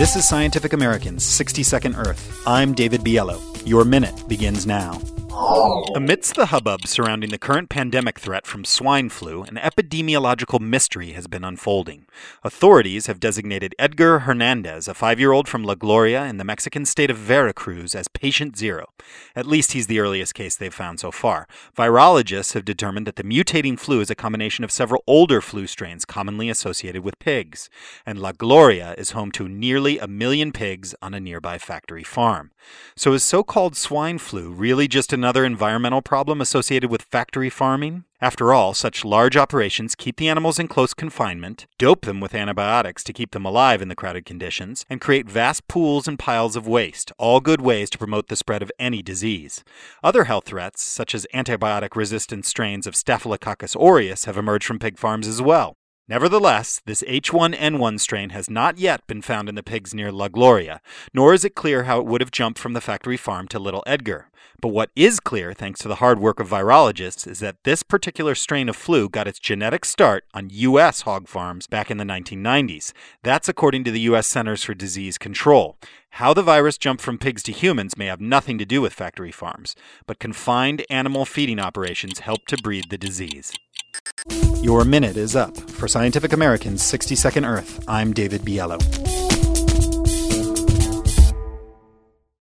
This is Scientific American's 60 Second Earth. I'm David Biello. Your minute begins now. Amidst the hubbub surrounding the current pandemic threat from swine flu, an epidemiological mystery has been unfolding. Authorities have designated Edgar Hernandez, a five year old from La Gloria in the Mexican state of Veracruz, as patient zero. At least he's the earliest case they've found so far. Virologists have determined that the mutating flu is a combination of several older flu strains commonly associated with pigs. And La Gloria is home to nearly a million pigs on a nearby factory farm. So is so called swine flu really just another another environmental problem associated with factory farming? After all, such large operations keep the animals in close confinement, dope them with antibiotics to keep them alive in the crowded conditions, and create vast pools and piles of waste, all good ways to promote the spread of any disease. Other health threats, such as antibiotic resistant strains of Staphylococcus aureus, have emerged from pig farms as well. Nevertheless, this H1N1 strain has not yet been found in the pigs near La Gloria, nor is it clear how it would have jumped from the factory farm to Little Edgar. But what is clear, thanks to the hard work of virologists, is that this particular strain of flu got its genetic start on U.S. hog farms back in the 1990s. That's according to the U.S. Centers for Disease Control. How the virus jumped from pigs to humans may have nothing to do with factory farms, but confined animal feeding operations helped to breed the disease. Your minute is up. For Scientific American's 60 Second Earth, I'm David Biello.